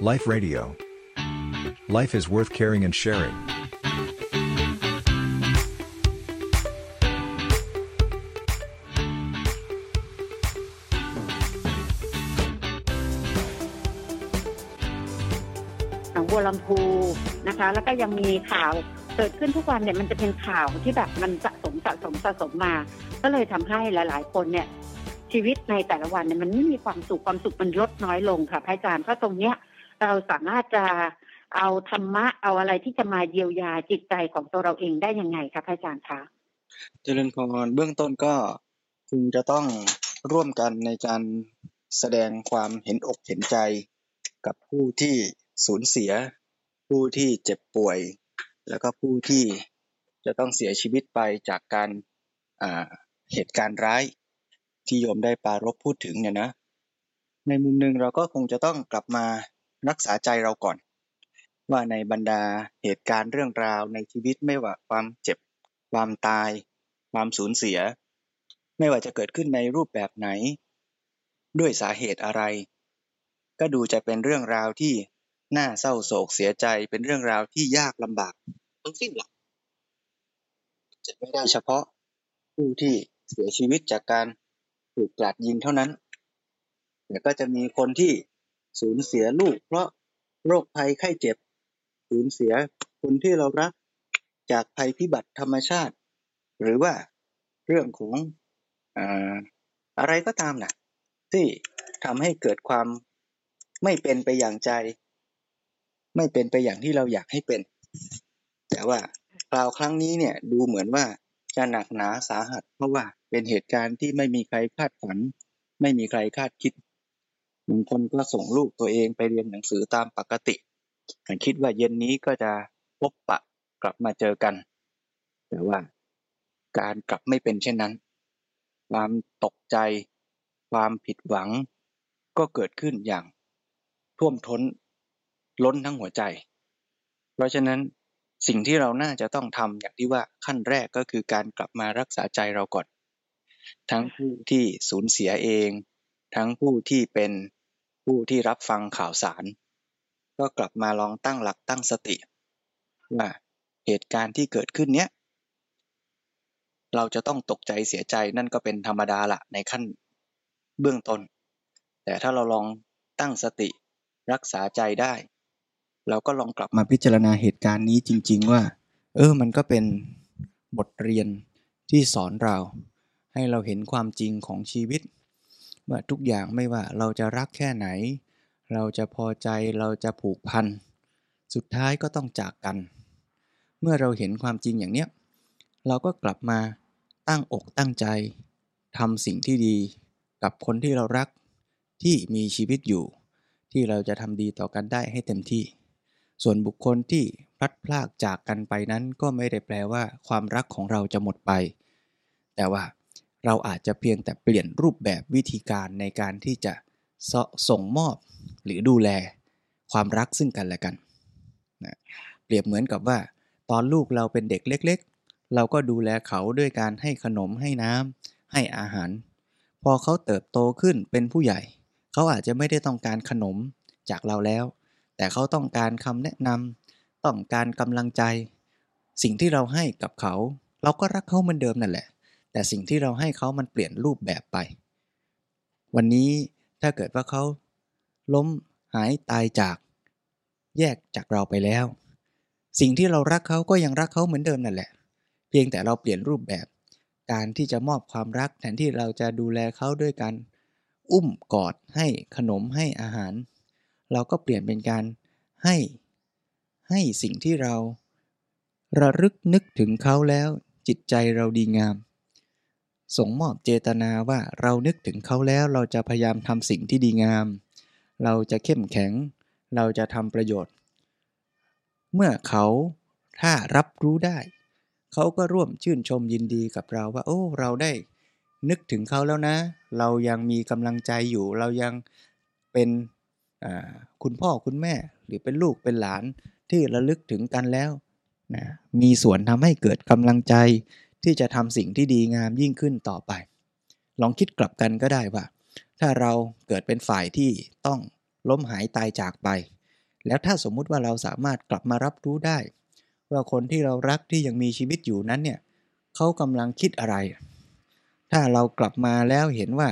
Life Radio. Life is worth caring and sharing. หนองบัวลำพูนะคะ แล้วก็ยังมีข่าวเกิดขึ้นทุกวันเนี่ยมันจะเป็นข่าวที่แบบมันสะสมสะสมสะสมมา ก็เลยทำให้หลาย ๆ คนเนี่ยชีวิตในแต่ละวันเนี่ยมันไม่มีความสุขความสุขมันลดน้อยลงค่ะพระอาจารย์เพราะตรงเนี้ย เราสามารถจะเอาธรรมะเอาอะไรที่จะมาเยียวยาจิตใจของตัวเราเองได้ยังไงคะพระอาจารย์คะเจริญพรเบื้องต้นก็คงจะต้องร่วมกันในการแสดงความเห็นอกเห็นใจกับผู้ที่สูญเสีย ผู้ที่เจ็บป่วย แล้วก็ผู้ที่จะต้องเสียชีวิตไปจากการเหตุการณ์ร้าย ที่โยมได้ปรารบพูดถึงเนี่ยนะ ในมุมหนึ่งเราก็คงจะต้องกลับมา รักษาใจเราก่อน ว่าในบรรดาเหตุการณ์เรื่องราวในชีวิตไม่ว่าความเจ็บ ความตาย ความสูญเสีย ไม่ว่าจะเกิดขึ้นในรูปแบบไหน ด้วยสาเหตุอะไร ก็ดูจะเป็นเรื่องราวที่น่าเศร้าโศกเสียใจเป็นเรื่องราวที่ยากลำบากทั้งสิ้นหรอกจะไม่ได้เฉพาะผู้ที่เสียชีวิตจากการถูกกราดยิงเท่านั้นแต่ก็จะมีคนที่ สูญเสียลูก เพราะโรคภัยไข้เจ็บ สูญเสียคนที่เรารักจากภัยพิบัติธรรมชาติ หรือว่าเรื่องของอาอะไรก็ตามนะที่ทำให้เกิดความไม่เป็นไปอย่างใจ ไม่เป็นไปอย่างที่เราอยากให้เป็น แต่ว่าคราวครั้งนี้เนี่ยดูเหมือนว่าจะหนักหนาสาหัส เพราะว่าเป็นเหตุการณ์ที่ไม่มีใครคาดฝัน ไม่มีใครคาดคิด บางคนก็ส่งลูกตัวเองไปเรียนหนังสือตามปกติมันคิดว่าเย็นนี้ก็จะพบปะกลับมาเจอกัน แต่ว่าการกลับไม่เป็นเช่นนั้น ความตกใจ ความผิดหวัง ก็เกิดขึ้นอย่างท่วมท้นล้นทั้งหัวใจ เพราะฉะนั้นสิ่งที่เราน่าจะต้องทำอย่างที่ว่าขั้นแรกก็คือการกลับมารักษาใจเราก่อน ทั้งผู้ที่สูญเสียเอง ทั้งผู้ที่เป็น ผู้ที่รับฟังข่าวสาร ก็กลับมาลองตั้งหลักตั้งสติว่าเหตุการณ์ที่เกิดขึ้นเนี้ยเราจะต้องตกใจเสียใจนั่นก็เป็นธรรมดาละในขั้นเบื้องต้น แต่ถ้าเราลองตั้งสติรักษาใจได้ เราก็ลองกลับมาพิจารณาเหตุการณ์นี้จริง ๆ ว่า เออมันก็เป็นบทเรียนที่สอนเรา ให้เราเห็นความจริงของชีวิต ว่าทุกอย่างไม่ว่าเราจะรักแค่ไหน เราจะพอใจเราจะผูกพัน สุดท้ายก็ต้องจากกัน เมื่อเราเห็นความจริงอย่างเนี้ย เราก็กลับมาตั้งอกตั้งใจทำสิ่งที่ดีกับคนที่เรารักที่มีชีวิตอยู่ ที่เราจะทำดีต่อกันได้ให้เต็มที่ ส่วนบุคคลที่พลัดพรากจากกันไปนั้นก็ไม่ได้แปลว่าความรักของเราจะหมดไป แต่ว่า เราอาจจะเพียงแต่เปลี่ยนรูปแบบวิธีการในการที่จะสส่งมอบหรือดูแลความรักซึ่งกันและกันนะเปรียบเหมือนกับว่า ตอนลูกเราเป็นเด็กเล็ก ๆ เราก็ดูแลเขาด้วยการให้ขนมให้น้ำให้อาหาร พอเขาเติบโตขึ้นเป็นผู้ใหญ่ เขาอาจจะไม่ได้ต้องการขนมจากเราแล้ว แต่เขาต้องการคำแนะนำต้องการกำลังใจ สิ่งที่เราให้กับเขา เราก็รักเขาเหมือนเดิมนั่นแหละ แต่สิ่งที่เราให้เขามันเปลี่ยนรูปแบบไป วันนี้ถ้าเกิดว่าเขาล้มหายตายจากแยกจากเราไปแล้ว สิ่งที่เรารักเขาก็ยังรักเขาเหมือนเดิมนั่นแหละ เพียงแต่เราเปลี่ยนรูปแบบ การที่จะมอบความรักแทนที่เราจะดูแลเขาด้วยการอุ้มกอดให้ขนมให้อาหาร เราก็เปลี่ยนเป็นการให้ให้สิ่งที่เรา ระลึกนึกถึงเขาแล้วจิตใจเราดีงาม ส่งมอบเจตนาว่าเรานึกถึงเขาแล้วเราจะพยายามทำสิ่งที่ดีงาม เราจะเข้มแข็ง เราจะทำประโยชน์ เมื่อเขาถ้ารับรู้ได้ เขาก็ร่วมชื่นชมยินดีกับเราว่า โอ้ เราได้นึกถึงเขาแล้วนะ เรายังมีกำลังใจอยู่ เรายังเป็นคุณพ่อคุณแม่หรือเป็นลูกเป็นหลานที่ระลึกถึงกันแล้วนะมีส่วนทำให้เกิดกำลังใจ ที่จะทำสิ่งที่ดีงามยิ่งขึ้นต่อไป ลองคิดกลับกันก็ได้ว่า ถ้าเราเกิดเป็นฝ่ายที่ต้องล้มหายตายจากไป แล้วถ้าสมมุติว่าเราสามารถกลับมารับรู้ได้ ว่าคนที่เรารักที่ยังมีชีวิตอยู่นั้นเนี่ยเขากำลังคิดอะไร ถ้าเรากลับมาแล้วเห็นว่า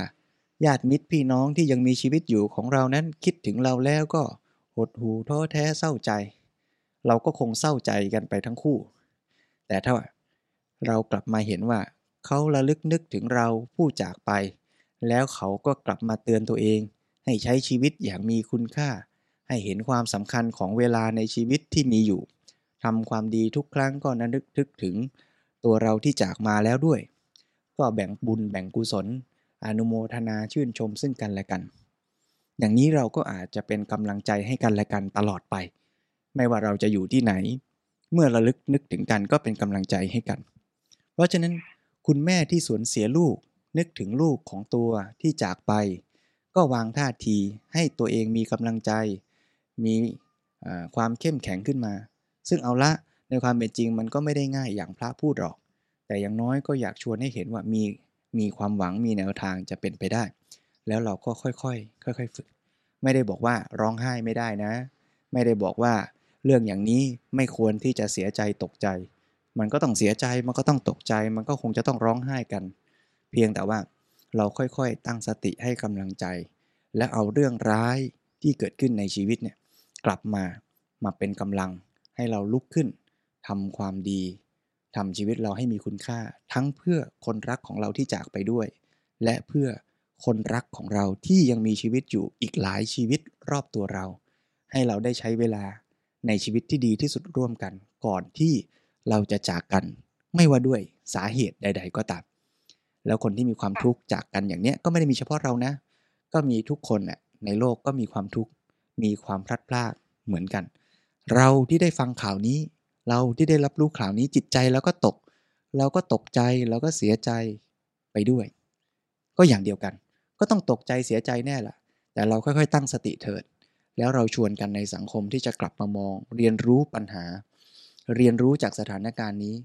ญาติมิตรพี่น้องที่ยังมีชีวิตอยู่ของเรานั้นคิดถึงเราแล้วก็หดหูท้อแท้เศร้าใจ เราก็คงเศร้าใจกันไปทั้งคู่ แต่ถ้า เรากลับมาเห็นว่า เขาระลึกนึกถึงเราผู้จากไป แล้วเขาก็กลับมาเตือนตัวเอง ให้ใช้ชีวิตอย่างมีคุณค่า ให้เห็นความสำคัญของเวลาในชีวิตที่มีอยู่ทำความดีทุกครั้งก็นนึกทึกถึง ตัวเราที่จากมาแล้วด้วย ก็แบ่งบุญแบ่งกุศล อนุโมทนาชื่นชมซึ่งกันและกัน อย่างนี้เราก็อาจจะเป็นกำลังใจให้กันและกันตลอดไป ไม่ว่าเราจะอยู่ที่ไหน เมื่อระลึกนึกถึงกันก็เป็นกำลังใจให้กัน เพราะฉะนั้นคุณแม่ที่สูญเสียลูกนึกถึงลูกของตัวที่จากไป ก็วางท่าทีให้ตัวเองมีกำลังใจ มีความเข้มแข็งขึ้นมา ซึ่งเอาละในความเป็นจริงมันก็ไม่ได้ง่ายอย่างพระพูดหรอก แต่อย่างน้อยก็อยากชวนให้เห็นว่ามีมีความหวังมีแนวทางจะเป็นไปได้ แล้วเราก็ค่อยๆ ค่อยๆฝึก ไม่ได้บอกว่าร้องไห้ไม่ได้นะ ไม่ได้บอกว่าเรื่องอย่างนี้ไม่ควรที่จะเสียใจตกใจ มันก็ต้องเสียใจ มันก็ต้องตกใจ มันก็คงจะต้องร้องไห้กัน เพียงแต่ว่าเราค่อยๆ ตั้งสติให้กำลังใจ และเอาเรื่องร้ายที่เกิดขึ้นในชีวิตเนี่ยกลับมามาเป็นกำลังให้เราลุกขึ้นทำความดีทำชีวิตเราให้มีคุณค่า ทั้งเพื่อคนรักของเราที่จากไปด้วย และเพื่อคนรักของเราที่ยังมีชีวิตอยู่อีกหลายชีวิตรอบตัวเรา ให้เราได้ใช้เวลาในชีวิตที่ดีที่สุดร่วมกัน ก่อนที่ เราจะจากกันไม่ว่าด้วยสาเหตุใด ๆ ก็ตาม แล้วคนที่มีความทุกข์จากกันอย่างเนี้ยก็ไม่ได้มีเฉพาะเรานะ ก็มีทุกคนน่ะในโลกก็มีความทุกข์ มีความพลัดพรากเหมือนกัน เราที่ได้ฟังข่าวนี้ เราที่ได้รับรู้ข่าวนี้จิตใจแล้วก็ตก เราก็ตกใจเราก็เสียใจไปด้วย ก็อย่างเดียวกัน ก็ต้องตกใจเสียใจแน่ละแต่เราค่อยๆ ตั้งสติเถิด แล้วเราชวนกันในสังคมที่จะกลับมามอง เรียนรู้ปัญหา เรียนรู้จากสถานการณ์นี้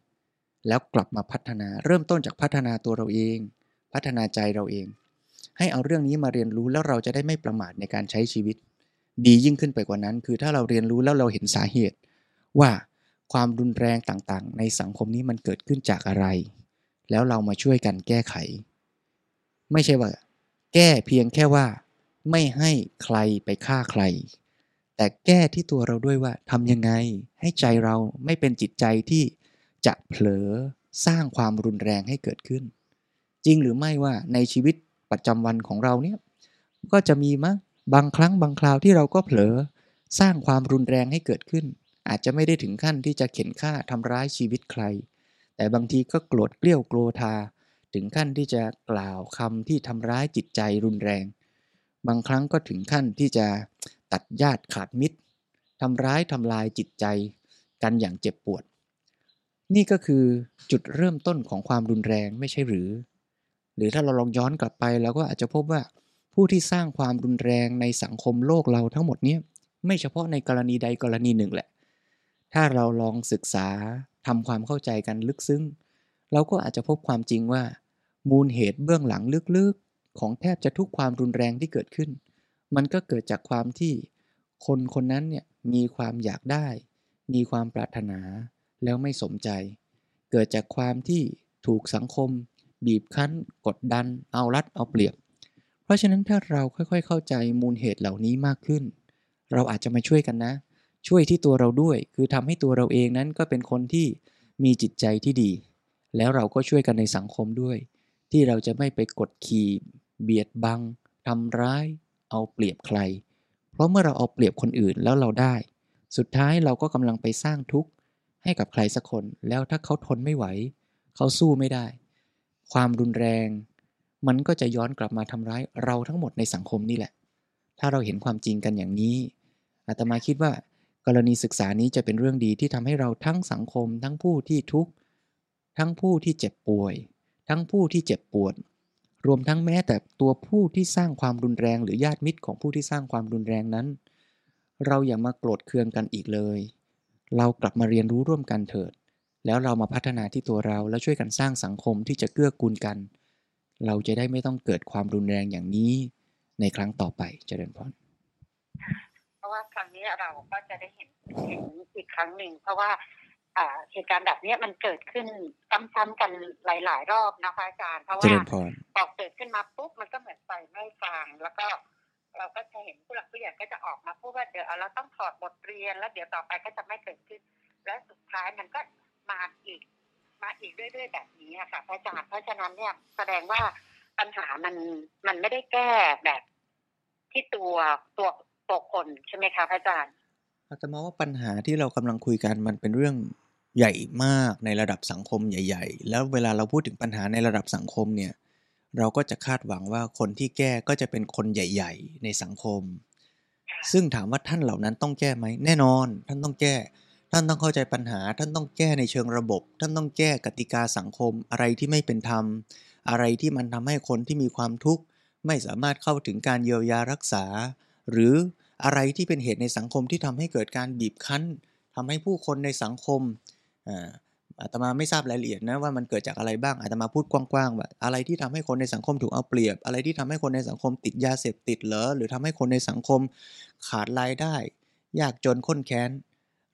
แล้วกลับมาพัฒนาเริ่มต้นจากพัฒนาตัวเราเอง พัฒนาใจเราเอง ให้เอาเรื่องนี้มาเรียนรู้แล้วเราจะได้ไม่ประมาทในการใช้ชีวิต ดียิ่งขึ้นไปกว่านั้น คือถ้าเราเรียนรู้แล้วเราเห็นสาเหตุ ว่าความรุนแรงต่างๆ ในสังคมนี้มันเกิดขึ้นจากอะไร แล้วเรามาช่วยกันแก้ไข ไม่ใช่ว่า แก้เพียงแค่ว่า ไม่ให้ใครไปฆ่าใคร แต่แก้ที่ตัวเราด้วยว่าทำยังไงให้ใจเราไม่เป็นจิตใจที่จะเผลอสร้างความรุนแรงให้เกิดขึ้น จริงหรือไม่ว่าในชีวิตประจำวันของเราเนี่ยก็จะมีมั้งบางครั้งบางคราวที่เราก็เผลอสร้างความรุนแรงให้เกิดขึ้น อาจจะไม่ได้ถึงขั้นที่จะเข็นฆ่าทำร้ายชีวิตใคร แต่บางทีก็โกรธเกลี้ยวโกรธา ถึงขั้นที่จะกล่าวคำที่ทำร้ายจิตใจรุนแรง บางครั้งก็ถึงขั้นที่จะ ตัดญาติขาดมิตรทำร้ายทำลายจิตใจกันอย่างเจ็บปวด นี่ก็คือจุดเริ่มต้นของความรุนแรงไม่ใช่หรือ หรือถ้าเราลองย้อนกลับไปเราก็อาจจะพบว่าผู้ที่สร้างความรุนแรงในสังคมโลกเราทั้งหมดนี้ไม่เฉพาะในกรณีใดกรณีหนึ่งแหละ ถ้าเราลองศึกษาทำความเข้าใจกันลึกซึ้ง เราก็อาจจะพบความจริงว่า มูลเหตุเบื้องหลังลึกๆ ของแทบจะทุกความรุนแรงที่เกิดขึ้น มันก็เกิดจากความที่คนคนนั้นเนี่ยมีความอยากได้ มีความปรารถนา แล้วไม่สมใจ เกิดจากความที่ถูกสังคม บีบคั้น กดดัน เอารัดเอาเปรียบ เพราะฉะนั้นถ้าเราค่อยๆ เข้าใจมูลเหตุเหล่านี้มากขึ้น เราอาจจะมาช่วยกันนะ ช่วยที่ตัวเราด้วย คือทำให้ตัวเราเองนั้นก็เป็นคนที่มีจิตใจที่ดี แล้วเราก็ช่วยกันในสังคมด้วย ที่เราจะไม่ไปกดขี่ เบียดบังทำร้าย เอาเปรียบใคร เพราะเมื่อเราเอาเปรียบคนอื่นแล้วเราได้ สุดท้ายเราก็กำลังไปสร้างทุกข์ให้กับใครสักคน แล้วถ้าเขาทนไม่ไหว เขาสู้ไม่ได้ ความรุนแรง มันก็จะย้อนกลับมาทำร้ายเราทั้งหมดในสังคมนี่แหละ ถ้าเราเห็นความจริงกันอย่างนี้อาตมาคิดว่ากรณีศึกษานี้จะเป็นเรื่องดีที่ทำให้เราทั้งสังคม ทั้งผู้ที่ทุกข์ทั้งผู้ที่เจ็บป่วย ทั้งผู้ที่เจ็บปวด รวมทั้งแม้แต่ตัวผู้ที่สร้างความรุนแรง หรือญาติมิตรของผู้ที่สร้างความรุนแรงนั้น เราอย่ามาโกรธเคืองกันอีกเลย เรากลับมาเรียนรู้ร่วมกันเถิด แล้วเรามาพัฒนาที่ตัวเราแล้วช่วยกันสร้างสังคมที่จะเกื้อกูลกัน เราจะได้ไม่ต้องเกิดความรุนแรงอย่างนี้ในครั้งต่อไปเจริญพรขอราะว่าครั้งนี้เราก็จะได้เห็นเห็นอีกครั้งหนึ่งเพราะว่า เหตุการณ์แบบนี้มันเกิดขึ้นซ้ำๆกันหลาย ๆ รอบนะคะอาจารย์ เพราะเจว่าริญพรพอเกิดขึ้นมาปุ๊บมันก็เหมือนไฟไหม้ฟางแล้วก็เราก็จะเห็นผู้หลักผู้ใหญ่ก็จะออกมาพูดว่าเดี๋ยวเราต้องถอดบทเรียน แล้วเดี๋ยวต่อไปก็จะไม่เกิดขึ้น และสุดท้ายมันก็มาอีก มาอีกเรื่อยๆแบบนี้อะค่ะพระอาจารย์เพราะฉะนั้นเนี่ยแสดงว่าปัญหามันมันไม่ได้แก้แบบที่ตัวตัวตัวคนใช่ไหมคะพระอาจารย์อาตมาว่าปัญหาที่เรากำลังคุยกันมันเป็นเรื่อง ใหญ่มากในระดับสังคมใหญ่ ๆ แล้วเวลาเราพูดถึงปัญหาในระดับสังคมเนี่ยเราก็จะคาดหวังว่าคนที่แก้ก็จะเป็นคนใหญ่ ๆ ในสังคม ซึ่งถามว่าท่านเหล่านั้นต้องแก้ไหมแน่นอน ท่านต้องแก้ ท่านต้องเข้าใจปัญหา ท่านต้องแก้ในเชิงระบบ ท่านต้องแก้กติกาสังคม อะไรที่ไม่เป็นธรรม อะไรที่มันทำให้คนที่มีความทุกข์ ไม่สามารถเข้าถึงการเยียวยารักษา หรืออะไรที่เป็นเหตุในสังคมที่ทำให้เกิดการบีบคั้นทำให้ผู้คนในสังคม อาตมาไม่ทราบรายละเอียดนะว่ามันเกิดจากอะไรบ้างอาตมาพูดกว้างๆว่าอะไรที่ทำให้คนในสังคมถูกเอาเปรียบ อะไรที่ทำให้คนในสังคมติดยาเสพติดเหรอหรือทำให้คนในสังคมขาดรายได้ ยากจนข้นแค้น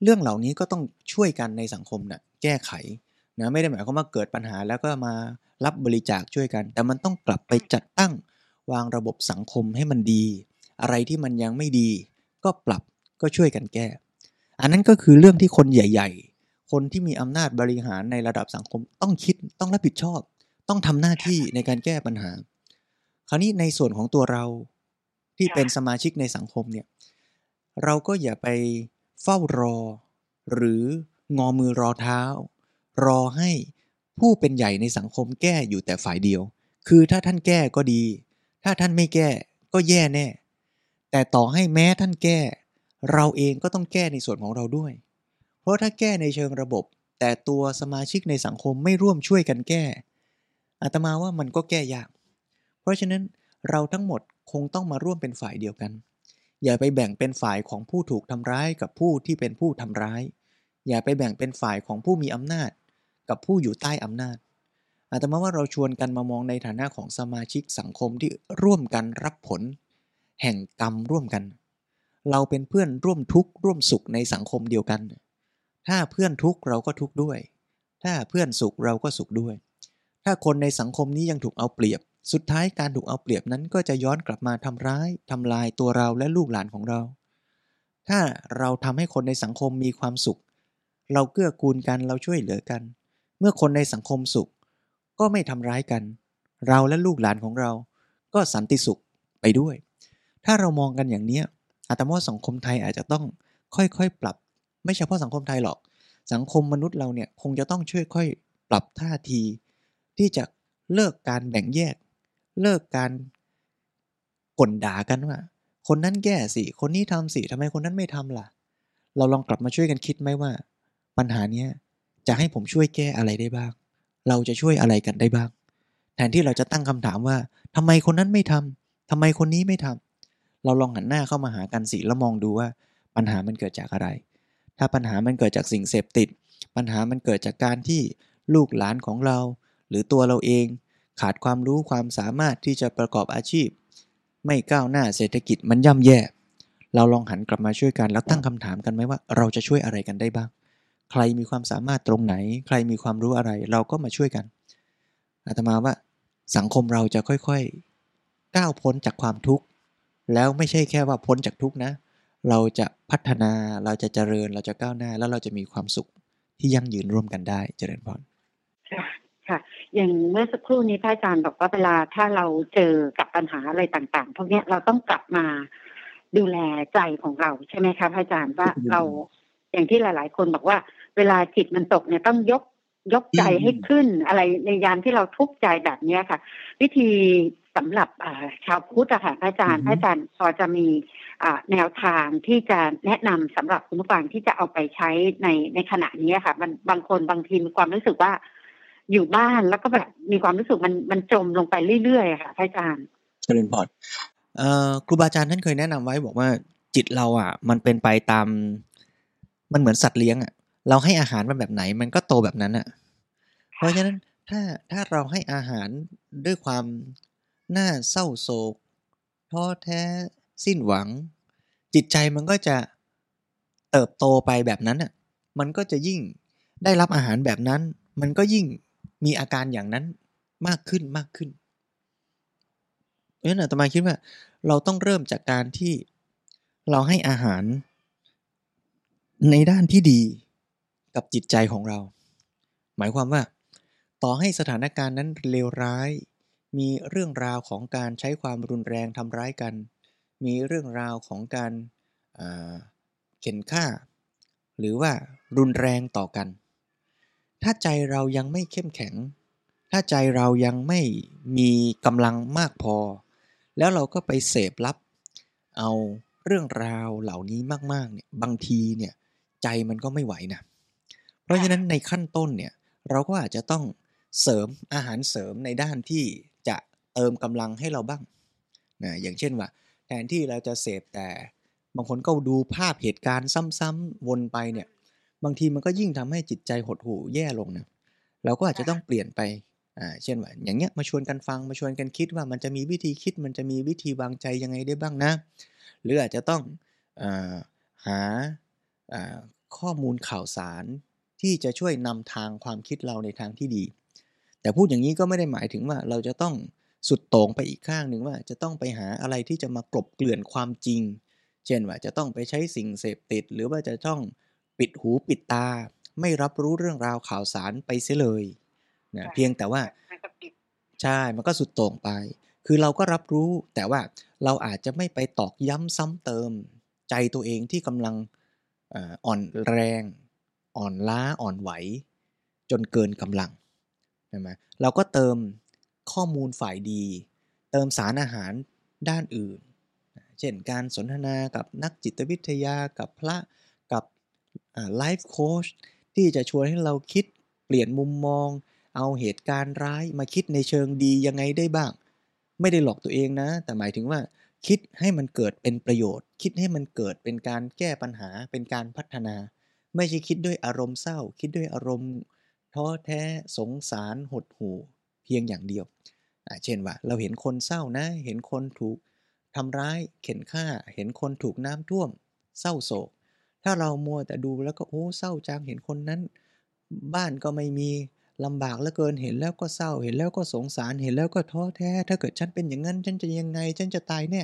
เรื่องเหล่านี้ก็ต้องช่วยกันในสังคมนะ่ะแก้ไขนะไม่ได้หมายความว่าเกิดปัญหาแล้วก็มารับบริจาคช่วยกัน แต่มันต้องกลับไปจัดตั้งวางระบบสังคมให้มันดี อะไรที่มันยังไม่ดี ก็ปรับก็ช่วยกันแก้ อันนั้นก็คือเรื่องที่คนใหญ่ ๆ คนที่มีอำนาจบริหารในระดับสังคม ต้องคิดต้องรับผิดชอบ ต้องทำหน้าที่ในการแก้ปัญหา คราวนี้ในส่วนของตัวเราที่เป็นสมาชิกในสังคมเนี่ยเราก็อย่าไปเฝ้ารอ หรืองอมือรอเท้า รอให้ผู้เป็นใหญ่ในสังคมแก้อยู่แต่ฝ่ายเดียว คือถ้าท่านแก้ก็ดี ถ้าท่านไม่แก้ก็แย่แน่ แต่ต่อให้แม้ท่านแก้ เราเองก็ต้องแก้ในส่วนของเราด้วย เพราะถ้าแก้ในเชิงระบบ แต่ตัวสมาชิกในสังคมไม่ร่วมช่วยกันแก้อาตมาว่ามันก็แก้ยาก เพราะฉะนั้นเราทั้งหมดคงต้องมาร่วมเป็นฝ่ายเดียวกัน อย่าไปแบ่งเป็นฝ่ายของผู้ถูกทำร้ายกับผู้ที่เป็นผู้ทำร้าย อย่าไปแบ่งเป็นฝ่ายของผู้มีอำนาจ กับผู้อยู่ใต้อำนาจอาตมาว่าเราชวนกันมามองในฐานะของสมาชิกสังคมที่ร่วมกันรับผล แห่งกรรมร่วมกัน เราเป็นเพื่อนร่วมทุกข์ร่วมสุขในสังคมเดียวกัน ถ้าเพื่อนทุกข์เราก็ทุกข์ด้วย ถ้าเพื่อนสุขเราก็สุขด้วย ถ้าคนในสังคมนี้ยังถูกเอาเปรียบ สุดท้ายการถูกเอาเปรียบนั้นก็จะย้อนกลับมาทำร้ายทำลายตัวเราและลูกหลานของเรา ถ้าเราทำให้คนในสังคมมีความสุข เราเกื้อกูลกันเราช่วยเหลือกัน เมื่อคนในสังคมสุข ก็ไม่ทำร้ายกัน เราและลูกหลานของเรา ก็สันติสุขไปด้วย ถ้าเรามองกันอย่างนี้อาตมว่าสังคมไทยอาจจะต้องค่อยๆ ปรับ ไม่เฉพาะสังคมไทยหรอก สังคมมนุษย์เราเนี่ยคงจะต้องช่วยค่อยปรับท่าที ที่จะเลิกการแบ่งแยก เลิกการก่นด่ากันว่า คนนั้นแก้สิ คนนี้ทำสิทำไมคนนั้นไม่ทำล่ะ เราลองกลับมาช่วยกันคิดไหมว่า ปัญหาเนี้ยจะให้ผมช่วยแก้อะไรได้บ้าง เราจะช่วยอะไรกันได้บ้าง แทนที่เราจะตั้งคำถามว่าทำไมคนนั้นไม่ทำทำไมคนนี้ไม่ทำเราลองหันหน้าเข้ามาหากันสิแล้วมองดูว่าปัญหามันเกิดจากอะไร ถ้าปัญหามันเกิดจากสิ่งเสพติด ปัญหามันเกิดจากการที่ลูกหลานของเรา หรือตัวเราเอง ขาดความรู้ความสามารถที่จะประกอบอาชีพ ไม่ก้าวหน้าเศรษฐกิจมันย่ำแย่ เราลองหันกลับมาช่วยกันแล้วตั้งคำถามกันไหมว่าเราจะช่วยอะไรกันได้บ้าง ใครมีความสามารถตรงไหน ใครมีความรู้อะไร เราก็มาช่วยกันอาตมาว่าสังคมเราจะค่อยๆ ก้าวพ้นจากความทุกข์ แล้วไม่ใช่แค่ว่าพ้นจากทุกข์นะ เราจะพัฒนาเราจะเจริญเราจะก้าวหน้า แล้วเราจะมีความสุขที่ยั่งยืนร่วมกันได้เจริญพรค่ะค่ะ อย่างเมื่อสักครู่นี้พระอาจารย์บอกว่าเวลาถ้าเราเจอกับปัญหาอะไรต่างๆพวกนี้เราต้องกลับมาดูแลใจของเราใช่ไหมคะพระอาจารย์ว่าเราอย่างที่หลาย ๆ คนบอกว่า เวลาจิตมันตกเนี่ยต้องยกยกใจให้ขึ้นอะไรในยามที่เราทุกข์ใจแบบเนี้ยค่ะ วิธี สำหรับอ่าชาวพุทธอะค่ะพระอาจารย์พระอาจารย์พอจะมีอ่าแนวทางที่จะแนะนำสำหรับคุณผู้ฟังที่จะเอาไปใช้ในในขณะนี้ค่ะ มันบางคนบางทีมีความรู้สึกว่า อยู่บ้านแล้วก็แบบมีความรู้สึกมันมันจมลงไปเรื่อยๆอะค่ะพระอาจารย์เจริญพรเอ่อครูบาอาจารย์ท่านเคยแนะนำไว้บอกว่าจิตเราอะ มันเป็นไปตาม มันเหมือนสัตว์เลี้ยงอะ เราให้อาหารมันแบบไหน มันก็โตแบบนั้นอะ เพราะฉะนั้นถ้าถ้าเราให้อาหารด้วยความ หน่าเศร้าโศกท้อแท้สิ้นหวังจจิตใจมันก็จะเติบโตไปแบบนั้นอะมันก็จะยิ่งได้รับอาหารแบบนั้น มันก็ยิ่งมีอาการอย่างนั้นมากขึ้นมากขึ้นเพราะฉะนั้นอาตมาคิดว่า เราต้องเริ่มจากการที่เราให้อาหาร ในด้านที่ดีกับจิตใจของเรา หมายความว่า ต่อให้สถานการณ์นั้นเลวร้าย มีเรื่องราวของการใช้ความรุนแรงทำร้ายกัน มีเรื่องราวของการเข็นฆ่า หรือว่ารุนแรงต่อกัน ถ้าใจเรายังไม่เข้มแข็ง ถ้าใจเรายังไม่มีกำลังมากพอ แล้วเราก็ไปเสพรับ เอาเรื่องราวเหล่านี้มากๆเนี่ยบางทีเนี่ยใจมันก็ไม่ไหวนะ เพราะฉะนั้นในขั้นต้นเนี่ยเราก็อาจจะต้องเสริมอาหารเสริมในด้านที่ เติมกำลังให้เราบ้างนะอย่างเช่นว่า แทนที่เราจะเสพแต่บางคนก็ดูภาพเหตุการณ์ซ้ำๆวนไปเนี่ย บางทีมันก็ยิ่งทำให้จิตใจหดหู่แย่ลงนะเราก็อาจจะต้องเปลี่ยนไปอ่าเช่นว่า อย่างเงี้ยมาชวนกันฟังมาชวนกันคิดว่ามันจะมีวิธีคิดมันจะมีวิธีวางใจยังไงได้บ้างนะ หรืออาจจะต้องอาหาข้อมูลข่าวสารที่จะช่วยนำทางความคิดเราในทางที่ดี แต่พูดอย่างนี้ก็ไม่ได้หมายถึงว่าเราจะต้อง สุดโต่งไปอีกข้างหนึ่งว่าจะต้องไปหาอะไรที่จะมากลบเกลื่อนความจริง เช่นว่าจะต้องไปใช้สิ่งเสพติด หรือว่าจะต้องปิดหูปิดตา ไม่รับรู้เรื่องราวข่าวสารไปเสียเลยนะเพียงแต่ว่าใช่มันก็สุดโต่งไป คือเราก็รับรู้แต่ว่าเราอาจจะไม่ไปตอกย้ำซ้ำเติม ใจตัวเองที่กำลังอ่อนแรง อ่อนล้าอ่อนไหว จนเกินกำลังใช่ไหมเราก็เติม ข้อมูลฝ่ายดี เติมสารอาหารด้านอื่น เช่นการสนทนากับนักจิตวิทยากับพระกับไลฟ์โค้ชที่จะชวนให้เราคิดเปลี่ยนมุมมอง เอาเหตุการณ์ร้ายมาคิดในเชิงดียังไงได้บ้าง ไม่ได้หลอกตัวเองนะ แต่หมายถึงว่าคิดให้มันเกิดเป็นประโยชน์ คิดให้มันเกิดเป็นการแก้ปัญหาเป็นการพัฒนา ไม่ใช่คิดด้วยอารมณ์เศร้า คิดด้วยอารมณ์ท้อแท้สงสารหดหู่ เพียงอย่างเดียว เช่นว่า เราเห็นคนเศร้านะ เห็นคนถูกทำร้าย เข็นฆ่า เห็นคนถูกน้ำท่วม เศร้าโศก ถ้าเรามัวแต่ดูแล้วก็โอ้เศร้าจัง เห็นคนนั้น บ้านก็ไม่มีลำบากเหลือเกิน เห็นแล้วก็เศร้า เห็นแล้วก็สงสาร เห็นแล้วก็ท้อแท้ ถ้าเกิดฉันเป็นอย่างนั้น ฉันจะยังไง ฉันจะตายแน่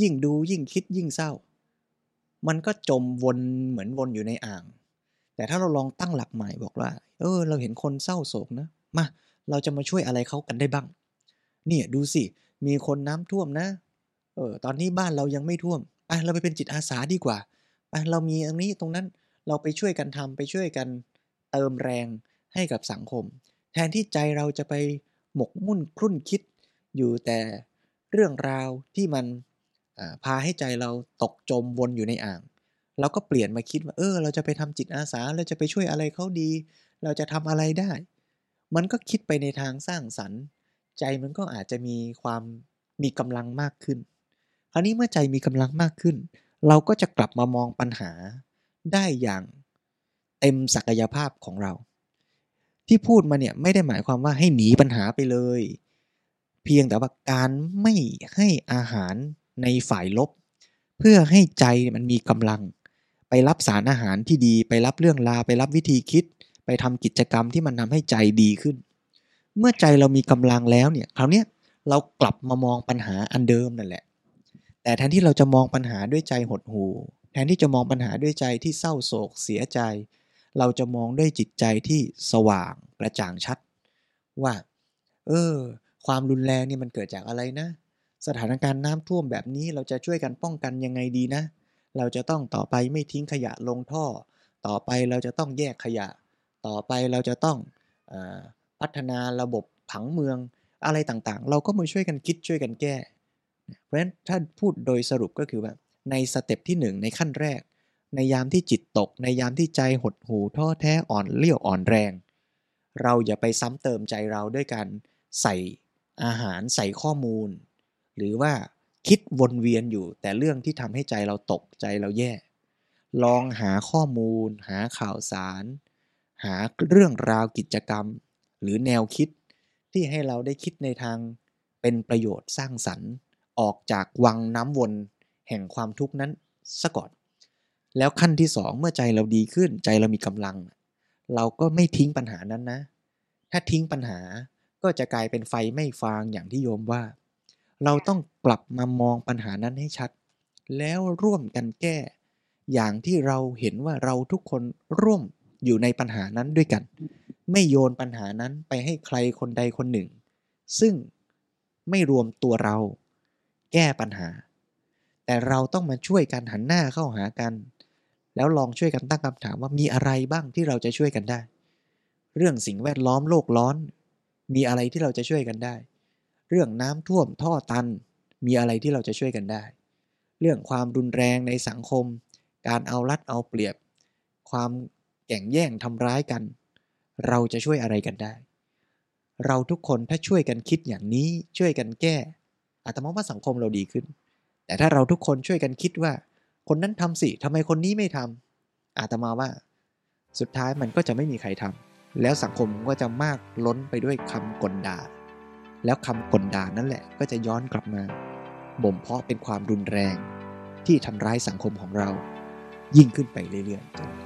ยิ่งดูยิ่งคิดยิ่งเศร้า มันก็จมวนเหมือนวนอยู่ในอ่าง แต่ถ้าเราลองตั้งหลักใหม่บอกว่า เออ เราเห็นคนเศร้าโศกนะ มา เราจะมาช่วยอะไรเขากันได้บ้าง เนี่ยดูสิ มีคนน้ำท่วมนะ เออตอนนี้บ้านเรายังไม่ท่วมไปเราไปเป็นจิตอาสาดีกว่าไปเรามีตรงนี้ตรงนั้นเราไปช่วยกันทำไปช่วยกันเติมแรงให้กับสังคม แทนที่ใจเราจะไปหมกมุ่นครุ่นคิดอยู่แต่เรื่องราวที่มันพาให้ใจเราตกจมวนอยู่ในอ่างเราก็เปลี่ยนมาคิดว่าเออ เราจะไปทำจิตอาสาเราจะไปช่วยอะไรเขาดี เราจะทำอะไรได้ มันก็คิดไปในทางสร้างสรรค์ ใจมันก็อาจจะมีความมีกำลังมากขึ้น คราวนี้เมื่อใจมีกำลังมากขึ้น เราก็จะกลับมามองปัญหาได้อย่างเต็มศักยภาพของเรา ที่พูดมาเนี่ยไม่ได้หมายความว่าให้หนีปัญหาไปเลย เพียงแต่ว่าการไม่ให้อาหารในฝ่ายลบ เพื่อให้ใจมันมีกำลัง ไปรับสารอาหารที่ดี ไปรับเรื่องราวไปรับวิธีคิด ไปทำกิจกรรมที่มันทาให้ใจดีขึ้น เมื่อใจเรามีกำลังแล้วเนี่ยคราวนี้เรากลับมามองปัญหาอันเดิมนั่นแหละ แต่แทนที่เราจะมองปัญหาด้วยใจหดหู่แทนที่จะมองปัญหาด้วยใจที่เศร้าโศกเสียใจ เราจะมองด้วยจิตใจที่สว่างประจ่างชัด ว่า เออ ความรุนแรงนี่มันเกิดจากอะไรนะ สถานการณ์น้ำท่วมแบบนี้เราจะช่วยกันป้องกันยังไงดีนะ เราจะต้องต่อไปไม่ทิ้งขยะลงท่อ ต่อไปเราจะต้องแยกขยะ ต่อไปเราจะต้องอพัฒนาระบบผังเมืองอะไรต่างๆ เราก็มาช่วยกันคิดช่วยกันแก้ เพราะฉะนั้นถ้าพูดโดยสรุปก็คือว่าใน step ที่ 1 ในขั้นแรก ในยามที่จิตตก ในยามที่ใจหดหู่ท้อแท้อ่อนเปลี้ยอ่อนแรง เราอย่าไปซ้ำเติมใจเราด้วยการใส่อาหารใส่ข้อมูล หรือว่าคิดวนเวียนอยู่แต่เรื่องที่ทำให้ใจเราตกใจเราแย่ ลองหาข้อมูล หาข่าวสาร หาเรื่องราวกิจกรรม หรือแนวคิดที่ให้เราได้คิดในทางเป็นประโยชน์สร้างสรรค์ ออกจากวังน้ำวนแห่งความทุกข์นั้นซะก่อน แล้วขั้นที่สองเมื่อใจเราดีขึ้นใจเรามีกำลัง เราก็ไม่ทิ้งปัญหานั้นนะ ถ้าทิ้งปัญหาก็จะกลายเป็นไฟไม่ฟางอย่างที่โยมว่า เราต้องกลับมามองปัญหานั้นให้ชัด แล้วร่วมกันแก้ อย่างที่เราเห็นว่าเราทุกคนร่วม อยู่ในปัญหานั้นด้วยกัน ไม่โยนปัญหานั้นไปให้ใครคนใดคนหนึ่ง ซึ่งไม่รวมตัวเราแก้ปัญหา แต่เราต้องมาช่วยกันหันหน้าเข้าหากัน แล้วลองช่วยกันตั้งคำถามว่ามีอะไรบ้างที่เราจะช่วยกันได้ เรื่องสิ่งแวดล้อมโลกร้อน มีอะไรที่เราจะช่วยกันได้ เรื่องน้ำท่วมท่อตัน มีอะไรที่เราจะช่วยกันได้ เรื่องความรุนแรงในสังคม การเอารัดเอาเปรียบ ความ แข่งแย่งทำร้ายกัน เราจะช่วยอะไรกันได้ เราทุกคนถ้าช่วยกันคิดอย่างนี้ช่วยกันแก้อาตมาว่าสังคมเราดีขึ้น แต่ถ้าเราทุกคนช่วยกันคิดว่า คนนั้นทำสิทำไมคนนี้ไม่ทำอาตมาว่า สุดท้ายมันก็จะไม่มีใครทำแล้วสังคมก็จะมากล้นไปด้วยคำกลด่า แล้วคำกลด่านั่นแหละก็จะย้อนกลับมาบ่มเพาะเป็นความรุนแรงที่ทำร้ายสังคมของเรายิ่งขึ้นไปเรื่อยๆ